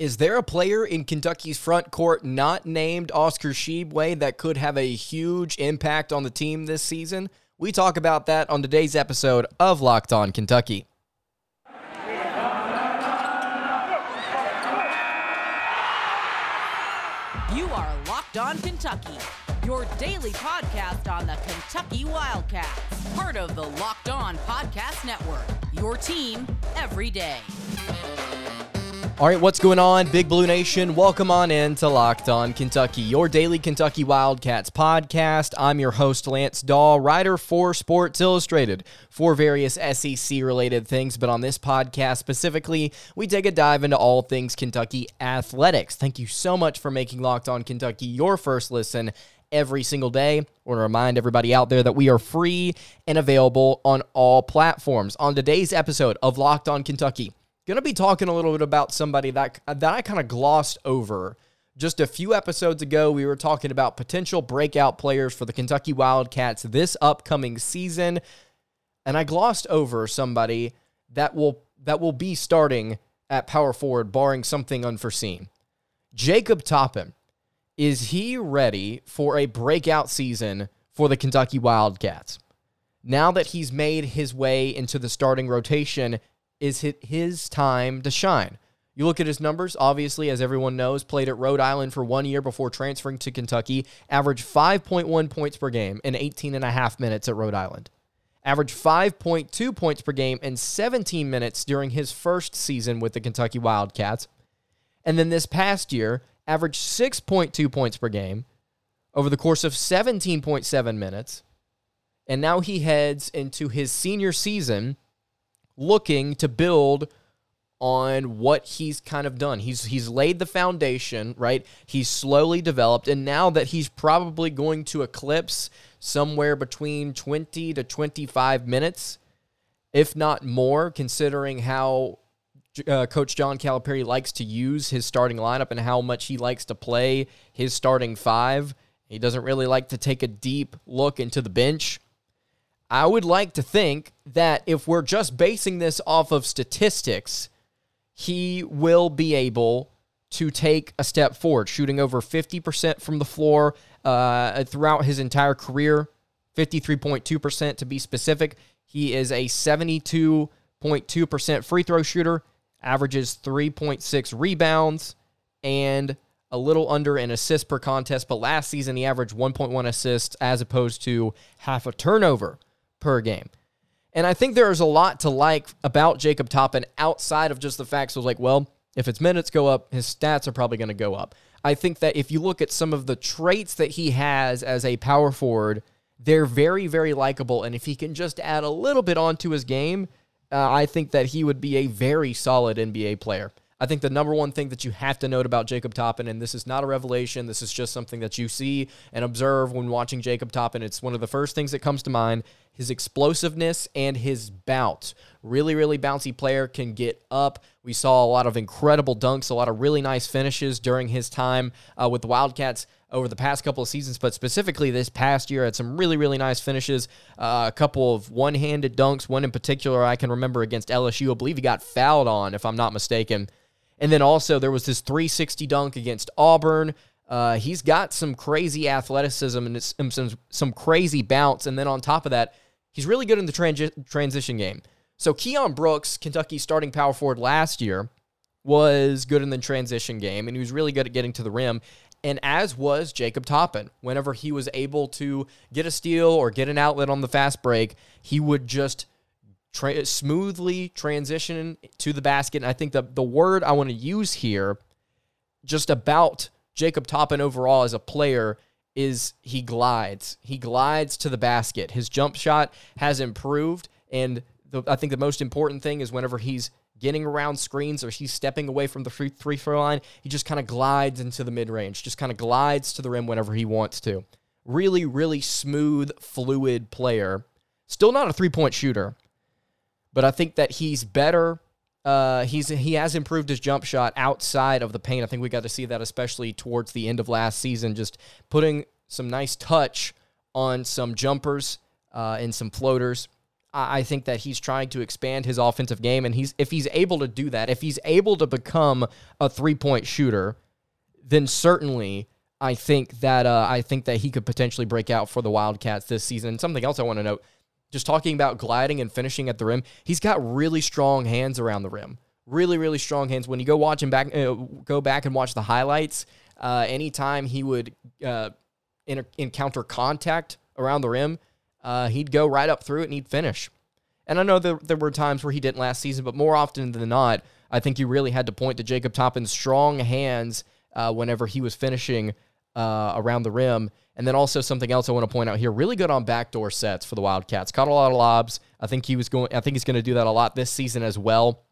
Is there a player in Kentucky's front court not named Oscar Tshiebwe that could have a huge impact on the team this season? We talk about that on today's episode of Locked On Kentucky. You are Locked On Kentucky, your daily podcast on the Kentucky Wildcats, part of the Locked On Podcast Network, your team every day. All right, what's going on, Big Blue Nation? Welcome on in to Locked On Kentucky, your daily Kentucky Wildcats podcast. I'm your host, Lance Dahl, writer for Sports Illustrated for various SEC related things. But on this podcast specifically, we take a dive into all things Kentucky athletics. Thank you so much for making Locked On Kentucky your first listen every single day. I want to remind everybody out there that we are free and available on all platforms. On today's episode of Locked On Kentucky, Going to be talking a little bit about somebody that that I kind of glossed over just a few episodes ago. We were talking about potential breakout players for the Kentucky Wildcats this upcoming season, and I glossed over somebody that will that will be starting at power forward barring something unforeseen. Jacob Toppin. Is he ready for a breakout season for the Kentucky Wildcats? Now that he's made his way into the starting rotation, is it his time to shine. You look at his numbers, obviously, as everyone knows, played at Rhode Island for one year before transferring to Kentucky, averaged 5.1 points per game in 18 and a half minutes at Rhode Island. Averaged 5.2 points per game in 17 minutes during his first season with the Kentucky Wildcats. And then this past year, averaged 6.2 points per game over the course of 17.7 minutes. And now he heads into his senior season looking to build on what he's kind of done. He's he's laid the foundation, right? He's slowly developed and now that he's probably going to eclipse somewhere between 20 to 25 minutes, if not more, considering how uh, Coach John Calipari likes to use his starting lineup and how much he likes to play his starting five. He doesn't really like to take a deep look into the bench. I would like to think that if we're just basing this off of statistics, he will be able to take a step forward, shooting over 50% from the floor uh, throughout his entire career, 53.2% to be specific. He is a 72.2% free throw shooter, averages 3.6 rebounds, and a little under an assist per contest. But last season, he averaged 1.1 assists as opposed to half a turnover per game. And I think there is a lot to like about Jacob Toppin outside of just the facts of like, well, if his minutes go up, his stats are probably going to go up. I think that if you look at some of the traits that he has as a power forward, they're very, very likable. And if he can just add a little bit onto his game, uh, I think that he would be a very solid NBA player. I think the number one thing that you have to note about Jacob Toppin, and this is not a revelation, this is just something that you see and observe when watching Jacob Toppin. It's one of the first things that comes to mind his explosiveness and his bounce. Really, really bouncy player, can get up. We saw a lot of incredible dunks, a lot of really nice finishes during his time uh, with the Wildcats over the past couple of seasons, but specifically this past year had some really, really nice finishes. Uh, a couple of one handed dunks, one in particular I can remember against LSU. I believe he got fouled on, if I'm not mistaken. And then also there was this 360 dunk against Auburn. Uh, he's got some crazy athleticism and some, some crazy bounce. And then on top of that, he's really good in the transi- transition game. So Keion Brooks, Kentucky's starting power forward last year, was good in the transition game, and he was really good at getting to the rim. And as was Jacob Toppin. Whenever he was able to get a steal or get an outlet on the fast break, he would just tra- smoothly transition to the basket. And I think the, the word I want to use here, just about Jacob Toppin overall as a player, is he glides. He glides to the basket. His jump shot has improved. And the, I think the most important thing is whenever he's getting around screens or he's stepping away from the free, free throw line, he just kind of glides into the mid range, just kind of glides to the rim whenever he wants to. Really, really smooth, fluid player. Still not a three point shooter, but I think that he's better. Uh, he's he has improved his jump shot outside of the paint. I think we got to see that especially towards the end of last season, just putting some nice touch on some jumpers uh, and some floaters. I think that he's trying to expand his offensive game, and he's if he's able to do that, if he's able to become a three point shooter, then certainly I think that uh, I think that he could potentially break out for the Wildcats this season. Something else I want to note, just talking about gliding and finishing at the rim, he's got really strong hands around the rim. Really, really strong hands. When you go watch him back, uh, go back and watch the highlights. Uh, anytime he would uh, encounter contact around the rim, uh, he'd go right up through it and he'd finish. And I know there, there were times where he didn't last season, but more often than not, I think you really had to point to Jacob Toppin's strong hands uh, whenever he was finishing uh, around the rim. And then also something else I want to point out here: really good on backdoor sets for the Wildcats. Caught a lot of lobs. I think he was going. I think he's going to do that a lot this season as well.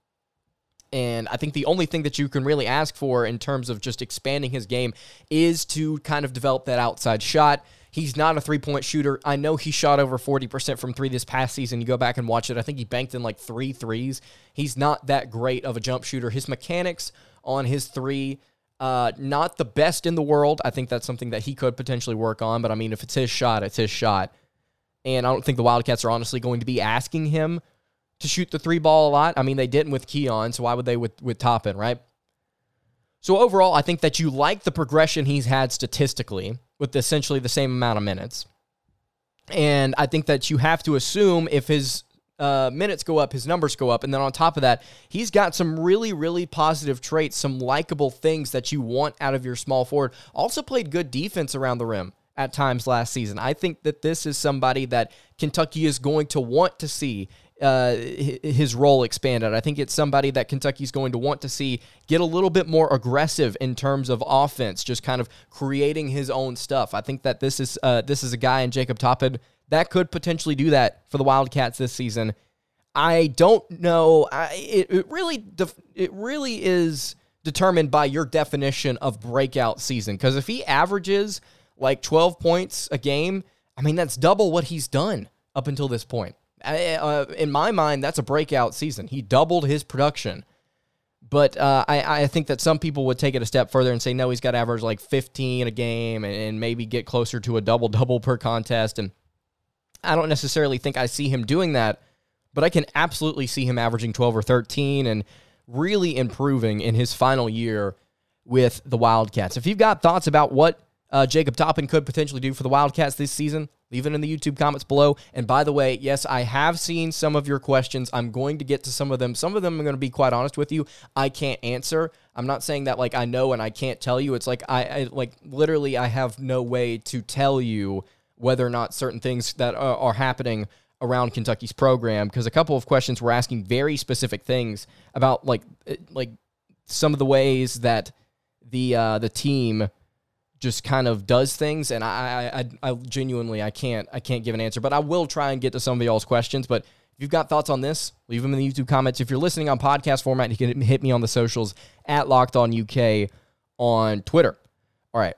And I think the only thing that you can really ask for in terms of just expanding his game is to kind of develop that outside shot. He's not a three point shooter. I know he shot over 40% from three this past season. You go back and watch it. I think he banked in like three threes. He's not that great of a jump shooter. His mechanics on his three, uh, not the best in the world. I think that's something that he could potentially work on. But I mean, if it's his shot, it's his shot. And I don't think the Wildcats are honestly going to be asking him to shoot the three ball a lot. I mean, they didn't with Keion, so why would they with, with Toppin, right? So overall, I think that you like the progression he's had statistically with essentially the same amount of minutes. And I think that you have to assume if his uh, minutes go up, his numbers go up. And then on top of that, he's got some really, really positive traits, some likable things that you want out of your small forward. Also played good defense around the rim at times last season. I think that this is somebody that Kentucky is going to want to see uh, his role expanded. I think it's somebody that Kentucky's going to want to see get a little bit more aggressive in terms of offense, just kind of creating his own stuff. I think that this is uh, this is a guy in Jacob Toppin that could potentially do that for the Wildcats this season. I don't know. I, it, it really def- it really is determined by your definition of breakout season. Because if he averages like 12 points a game, I mean that's double what he's done up until this point uh, in my mind, that's a breakout season. He doubled his production. But uh, I, I think that some people would take it a step further and say, no, he's got to average like 15 a game and, and maybe get closer to a double double per contest. And I don't necessarily think I see him doing that, but I can absolutely see him averaging 12 or 13 and really improving in his final year with the Wildcats. If you've got thoughts about what uh, Jacob Toppin could potentially do for the Wildcats this season, Leave it in the YouTube comments below. And by the way, yes, I have seen some of your questions. I'm going to get to some of them. Some of them I'm going to be quite honest with you. I can't answer. I'm not saying that like I know and I can't tell you. It's like I, I like literally I have no way to tell you whether or not certain things that are, are happening around Kentucky's program because a couple of questions were asking very specific things about like like some of the ways that the uh, the team just kind of does things and I, I, I genuinely I can't I can't give an answer but I will try and get to some of y'all's questions but if you've got thoughts on this leave them in the YouTube comments. If you're listening on podcast format you can hit me on the socials at locked on UK on Twitter. All right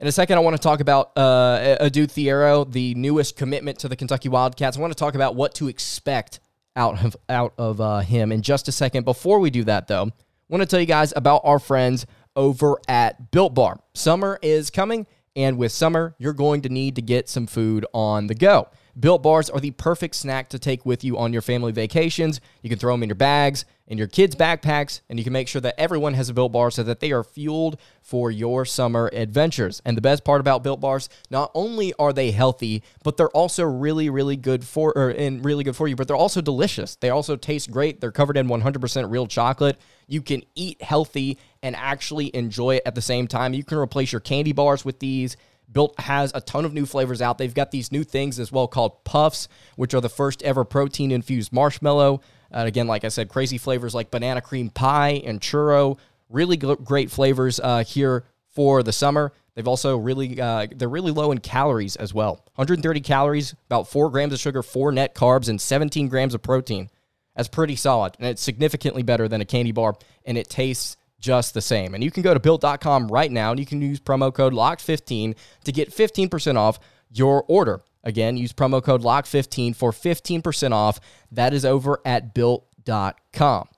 in a second I want to talk about uh, Adou Thiero the newest commitment to the Kentucky Wildcats I want to talk about what to expect out of out of uh, him in just a second before we do that though I want to tell you guys about our friends over at Built Bar. Summer is coming, and with summer, you're going to need to get some food on the go. Built Bars are the perfect snack to take with you on your family vacations. You can throw them in your bags, in your kids' backpacks, and you can make sure that everyone has a Built Bar so that they are fueled for your summer adventures. And the best part about Built Bars, not only are they healthy, but they're also really, really good for or, and really good for you, but they're also delicious. They also taste great. They're covered in 100% real chocolate. You can eat healthy and actually enjoy it at the same time. You can replace your candy bars with these. Built has a ton of new flavors out. They've got these new things as well called Puffs, which are the first ever protein infused marshmallow. And again, like I said, crazy flavors like banana cream pie and churro. Really great flavors uh, here for the summer. They've also really uh, they're really low in calories as well. 130 calories, about four grams of sugar, four net carbs, and 17 grams of protein. That's pretty solid, and it's significantly better than a candy bar, and it tastes just the same. And you can go to built.com right now and you can use promo code LOCK15 to get 15% off your order. Again, use promo code LOCK15 for 15% off. That is over at built.com.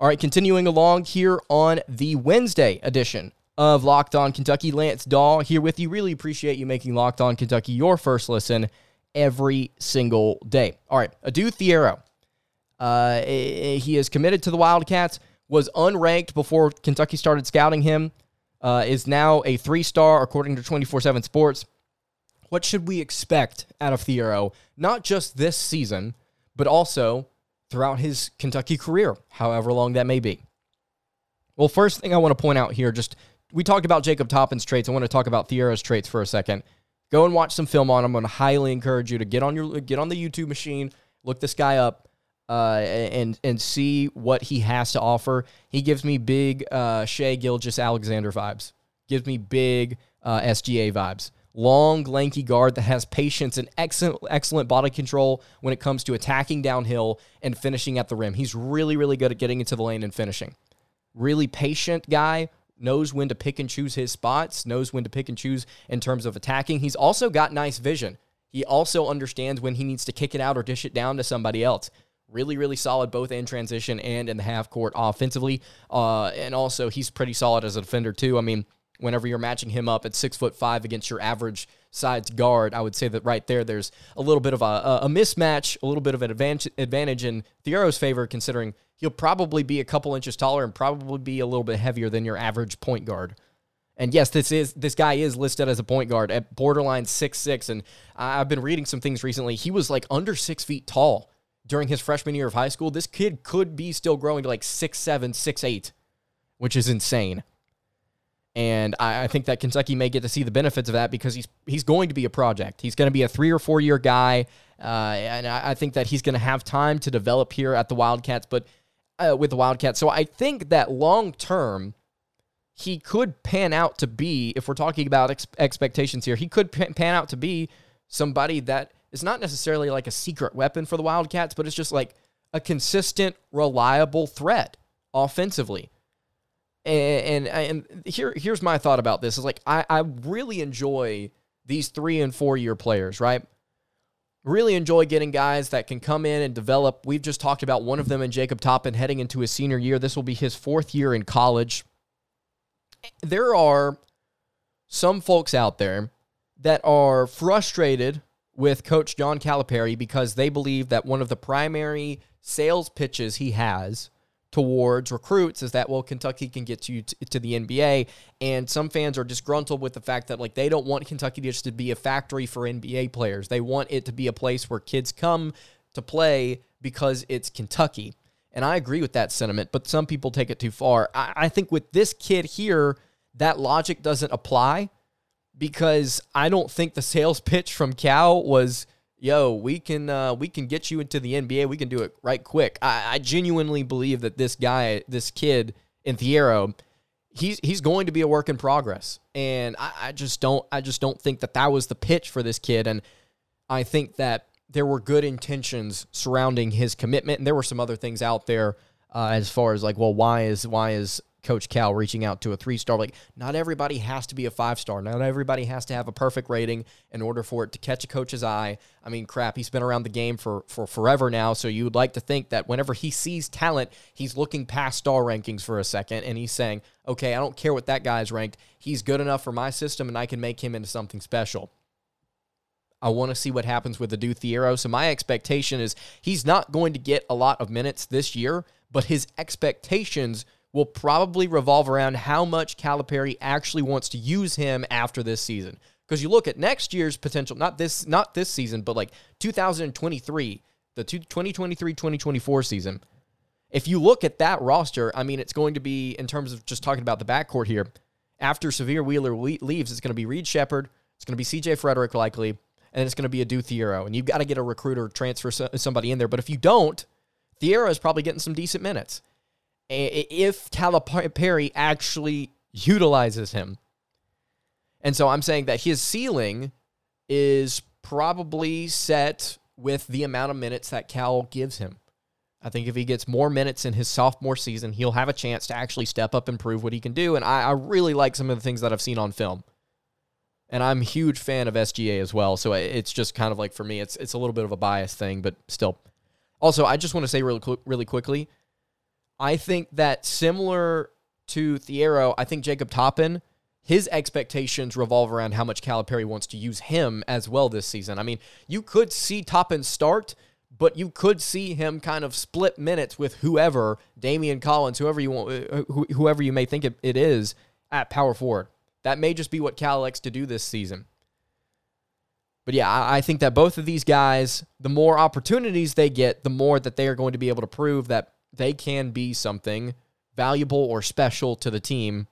All right, continuing along here on the Wednesday edition of Locked On Kentucky. Lance Dahl here with you. Really appreciate you making Locked On Kentucky your first listen every single day. All right, Adou Thiero. Uh, he is committed to the Wildcats, was unranked before Kentucky started scouting him, uh, is now a three star according to 24 7 Sports. What should we expect out of Thiero, not just this season, but also throughout his Kentucky career, however long that may be? Well, first thing I want to point out here, just we talked about Jacob Toppin's traits. I want to talk about Thiero's traits for a second. Go and watch some film on him. I'm going to highly encourage you to get on your get on the YouTube machine, look this guy up, uh, and and see what he has to offer. He gives me big uh, Shai Gilgeous-Alexander vibes. Gives me big uh, SGA vibes. Long, lanky guard that has patience and excellent excellent body control when it comes to attacking downhill and finishing at the rim. He's really really good at getting into the lane and finishing. Really patient guy, knows when to pick and choose his spots, knows when to pick and choose in terms of attacking. He's also got nice vision. He also understands when he needs to kick it out or dish it down to somebody else. Really, really solid both in transition and in the half court offensively. Uh, and also, he's pretty solid as a defender, too. I mean, whenever you're matching him up at six foot five against your average size guard, I would say that right there, there's a little bit of a, a mismatch, a little bit of an advantage, advantage in Thiero's favor, considering he'll probably be a couple inches taller and probably be a little bit heavier than your average point guard. And yes, this is this guy is listed as a point guard at borderline six six, and I've been reading some things recently. He was like under six feet tall during his freshman year of high school. This kid could be still growing to like six seven, six eight, which is insane. And I, I think that Kentucky may get to see the benefits of that because he's he's going to be a project. He's going to be a three or four year guy, uh, and I, I think that he's going to have time to develop here at the Wildcats. But uh, with the Wildcats. So I think that long term, he could pan out to be, if we're talking about ex- expectations here, he could pan out to be somebody that is not necessarily like a secret weapon for the Wildcats, but it's just like a consistent, reliable threat offensively. And, and, and here here's my thought about this is like I, I really enjoy these three and four year players, right? Really enjoy getting guys that can come in and develop. We've just talked about one of them in Jacob Toppin heading into his senior year. This will be his fourth year in college. There are some folks out there that are frustrated with Coach John Calipari because they believe that one of the primary sales pitches he has towards recruits is that well Kentucky can get you to, to, the NBA and some fans are disgruntled with the fact that like they don't want Kentucky just to be a factory for NBA players. They want it to be a place where kids come to play because it's Kentucky. And I agree with that sentiment, but some people take it too far. I, I think with this kid here, that logic doesn't apply because I don't think the sales pitch from Cal was – yo, we can uh, we can get you into the NBA. We can do it right quick. I, I genuinely believe that this guy, this kid in Thiero, he's he's going to be a work in progress, and I, I just don't I just don't think that that was the pitch for this kid, and I think that there were good intentions surrounding his commitment, and there were some other things out there uh, as far as like, well, why is why is Coach Cal reaching out to a three star. Like, not everybody has to be a five star. Not everybody has to have a perfect rating in order for it to catch a coach's eye. I mean, crap, he's been around the game for, for forever now. So you would like to think that whenever he sees talent, he's looking past star rankings for a second and he's saying, okay, I don't care what that guy's ranked. He's good enough for my system and I can make him into something special. I want to see what happens with Adou Thiero. So my expectation is he's not going to get a lot of minutes this year, but his expectations – will probably revolve around how much Calipari actually wants to use him after this season. Because you look at next year's potential, not this, not this season, but like 2023, the 2023-2024 season. If you look at that roster, I mean, it's going to be in terms of just talking about the backcourt here. After Sahvir Wheeler leaves, it's going to be Reed Sheppard, it's going to be C.J. Fredrick likely, and it's going to be Adou Thiero. And you've got to get a recruiter transfer somebody in there. But if you don't, Thiero is probably getting some decent minutes if Calipari actually utilizes him. And so I'm saying that his ceiling is probably set with the amount of minutes that Cal gives him. I think if he gets more minutes in his sophomore season, he'll have a chance to actually step up and prove what he can do. And I, I really like some of the things that I've seen on film. And I'm a huge fan of SGA as well. So it's just kind of like for me, it's it's a little bit of a bias thing, but still. Also, I just want to say really, really quickly I think that similar to Thiero, I think Jacob Toppin, his expectations revolve around how much Calipari wants to use him as well this season. I mean, you could see Toppin start, but you could see him kind of split minutes with whoever, Daimion Collins, whoever you want, uh, whoever you may think it is at power forward. That may just be what Cal likes to do this season. But yeah, I think that both of these guys, the more opportunities they get, the more that they are going to be able to prove that they can be something valuable or special to the team.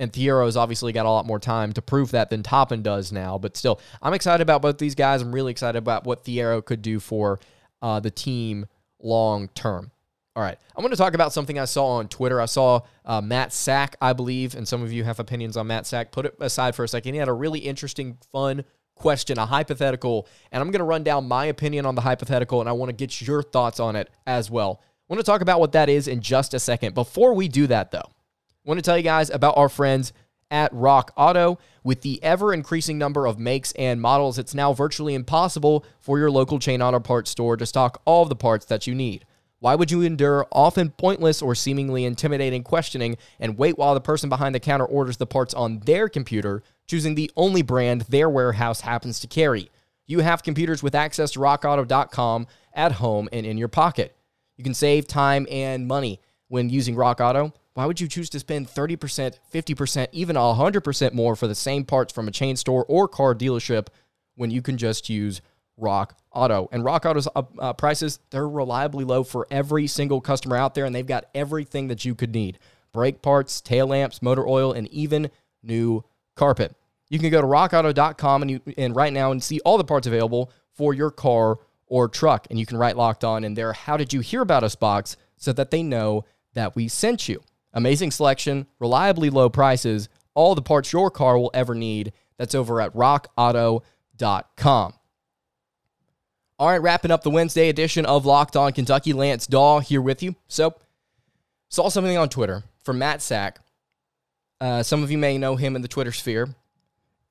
And Thiero's obviously got a lot more time to prove that than Toppin does now. But still, I'm excited about both these guys. I'm really excited about what Thiero could do for uh, the team long term. All right, I'm going to talk about something I saw on Twitter. I saw uh, Matt Sack, I believe, and some of you have opinions on Matt Sack. Put it aside for a second. He had a really interesting, fun question, a hypothetical, and I'm going to run down my opinion on the hypothetical, and I want to get your thoughts on it as well. Want to talk about what that is in just a second. Before we do that, though, I want to tell you guys about our friends at Rock Auto. With the ever increasing number of makes and models, it's now virtually impossible for your local chain auto parts store to stock all of the parts that you need. Why would you endure often pointless or seemingly intimidating questioning and wait while the person behind the counter orders the parts on their computer, choosing the only brand their warehouse happens to carry? You have computers with access to rockauto.com at home and in your pocket. You can save time and money when using Rock Auto. Why would you choose to spend 30%, 50%, even 100% more for the same parts from a chain store or car dealership when you can just use Rock Auto. And Rock Auto's uh, uh, prices, they're reliably low for every single customer out there, and they've got everything that you could need brake parts, tail lamps, motor oil, and even new carpet. You can go to rockauto.com and, you, and right now and see all the parts available for your car or truck. And you can write locked on in there, How did you hear about us box so that they know that we sent you. Amazing selection, reliably low prices, all the parts your car will ever need. That's over at rockauto.com. All right, wrapping up the Wednesday edition of Locked On Kentucky. Lance Dahl here with you. So, saw something on Twitter from Matt Sack. Uh, some of you may know him in the Twitter sphere.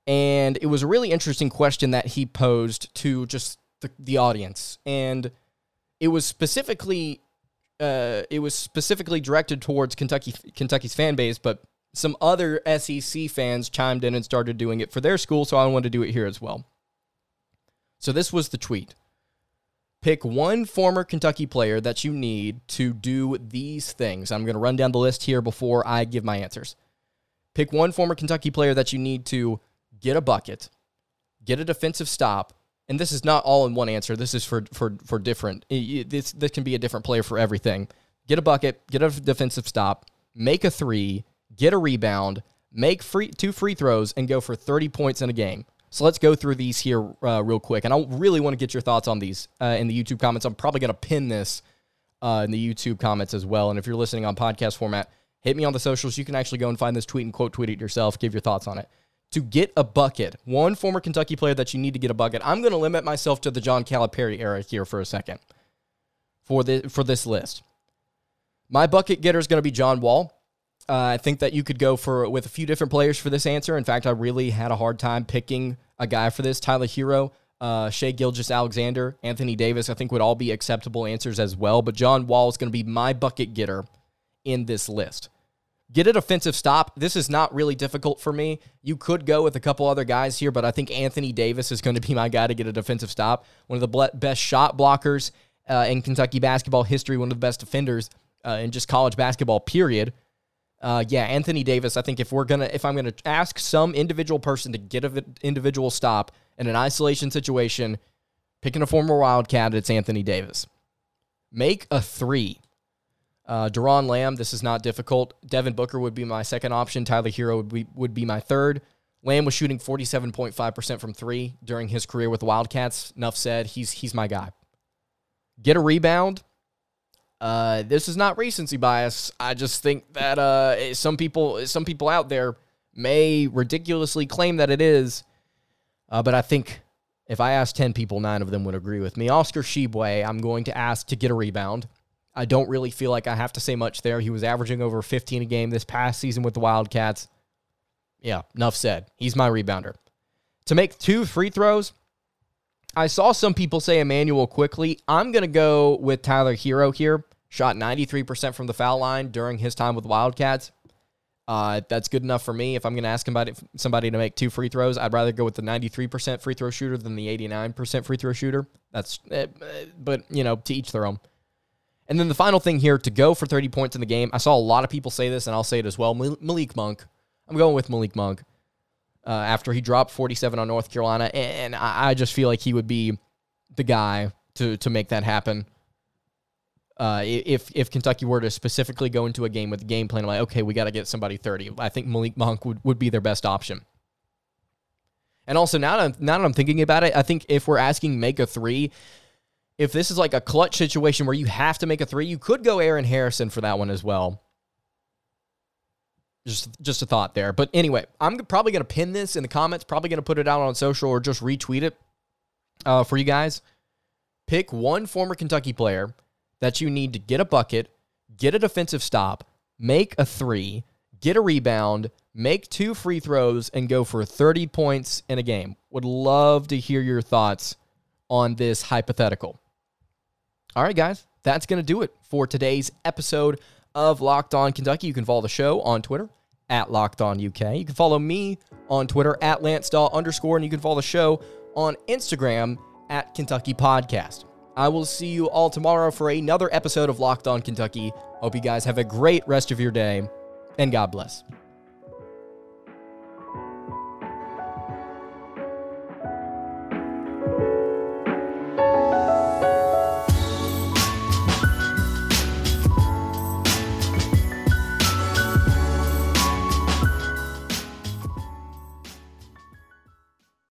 And it was a really interesting question that he posed to just the, the audience. And it was specifically uh, it was specifically directed towards Kentucky Kentucky's fan base, but some other SEC fans chimed in and started doing it for their school, so I wanted to do it here as well. So this was the tweet. Pick one former Kentucky player that you need to do these things. I'm going to run down the list here before I give my answers. Pick one former Kentucky player that you need to get a bucket, get a defensive stop, and this is not all in one answer. This is for for for different. This this can be a different player for everything. Get a bucket, get a defensive stop, make a three, get a rebound, make free two free throws, and go for 30 points in a game. So let's go through these here uh, real quick, and I really want to get your thoughts on these uh, in the YouTube comments. I'm probably going to pin this uh, in the YouTube comments as well. And if you're listening on podcast format, hit me on the socials. You can actually go and find this tweet and quote tweet it yourself. Give your thoughts on it to get a bucket, one former Kentucky player that you need to get a bucket. I'm going to limit myself to the John Calipari era here for a second for the for this list. My bucket getter is going to be John Wall. Uh, I think that you could go for with a few different players for this answer. In fact, I really had a hard time picking a guy for this. Tyler Herro, uh, Shai Gilgeous-Alexander, Anthony Davis, I think would all be acceptable answers as well. But John Wall is going to be my bucket getter in this list. Get a defensive stop. This is not really difficult for me. You could go with a couple other guys here, but I think Anthony Davis is going to be my guy to get a defensive stop. One of the best shot blockers uh, in Kentucky basketball history, one of the best defenders uh, in just college basketball, period. Uh, yeah, Anthony Davis. I think if we're gonna, if I'm gonna ask some individual person to get an individual stop in an isolation situation, picking a former Wildcat, it's Anthony Davis. Make a three. Uh, Doron Lamb, this is not difficult. Devin Booker would be my second option. Tyler Herro would be, would be my third. Lamb was shooting 47.5% from three during his career with the Wildcats. Enough said. He's, he's my guy. Get a rebound. Uh, this is not recency bias. I just think that uh, some people, some people out there may ridiculously claim that it is. Uh, but I think if I ask 10 people, nine of them would agree with me. Oscar Tshiebwe, I'm going to ask to get a rebound. I don't really feel like I have to say much there. He was averaging over 15 a game this past season with the Wildcats. Yeah, enough said. He's my rebounder. To make two free throws, I saw some people say Immanuel Quickley. I'm going to go with Tyler Herro here. Shot 93% from the foul line during his time with Wildcats. Uh, that's good enough for me. If I'm going to ask somebody, somebody to make two free throws, I'd rather go with the 93% free throw shooter than the 89% free throw shooter. That's, uh, but you know, to each their own. And then the final thing here to go for 30 points in the game. I saw a lot of people say this, and I'll say it as well. Malik Monk. I'm going with Malik Monk uh, after he dropped 47 on North Carolina, and I, just feel like he would be the guy to to make that happen. Uh, if if Kentucky were to specifically go into a game with a game plan, like okay, we got to get somebody 30. I think Malik Monk would, would be their best option. And also now that I'm, now that I'm thinking about it, I think if we're asking make a three, if this is like a clutch situation where you have to make a three, you could go Aaron Harrison for that one as well. Just, just a thought there. But anyway, I'm probably going to pin this in the comments, probably going to put it out on social or just retweet it uh, for you guys. Pick one former Kentucky player that you need to get a bucket, get a defensive stop, make a three, get a rebound, make two free throws, and go for 30 points in a game. Would love to hear your thoughts on this hypothetical. All right, guys, that's going to do it for today's episode of Locked On Kentucky. You can follow the show on Twitter at Locked On UK. You can follow me on Twitter at Lance Dahl underscore, and you can follow the show on Instagram at Kentucky Podcast. I will see you all tomorrow for another episode of Locked On Kentucky. Hope you guys have a great rest of your day, and God bless.